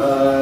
uh,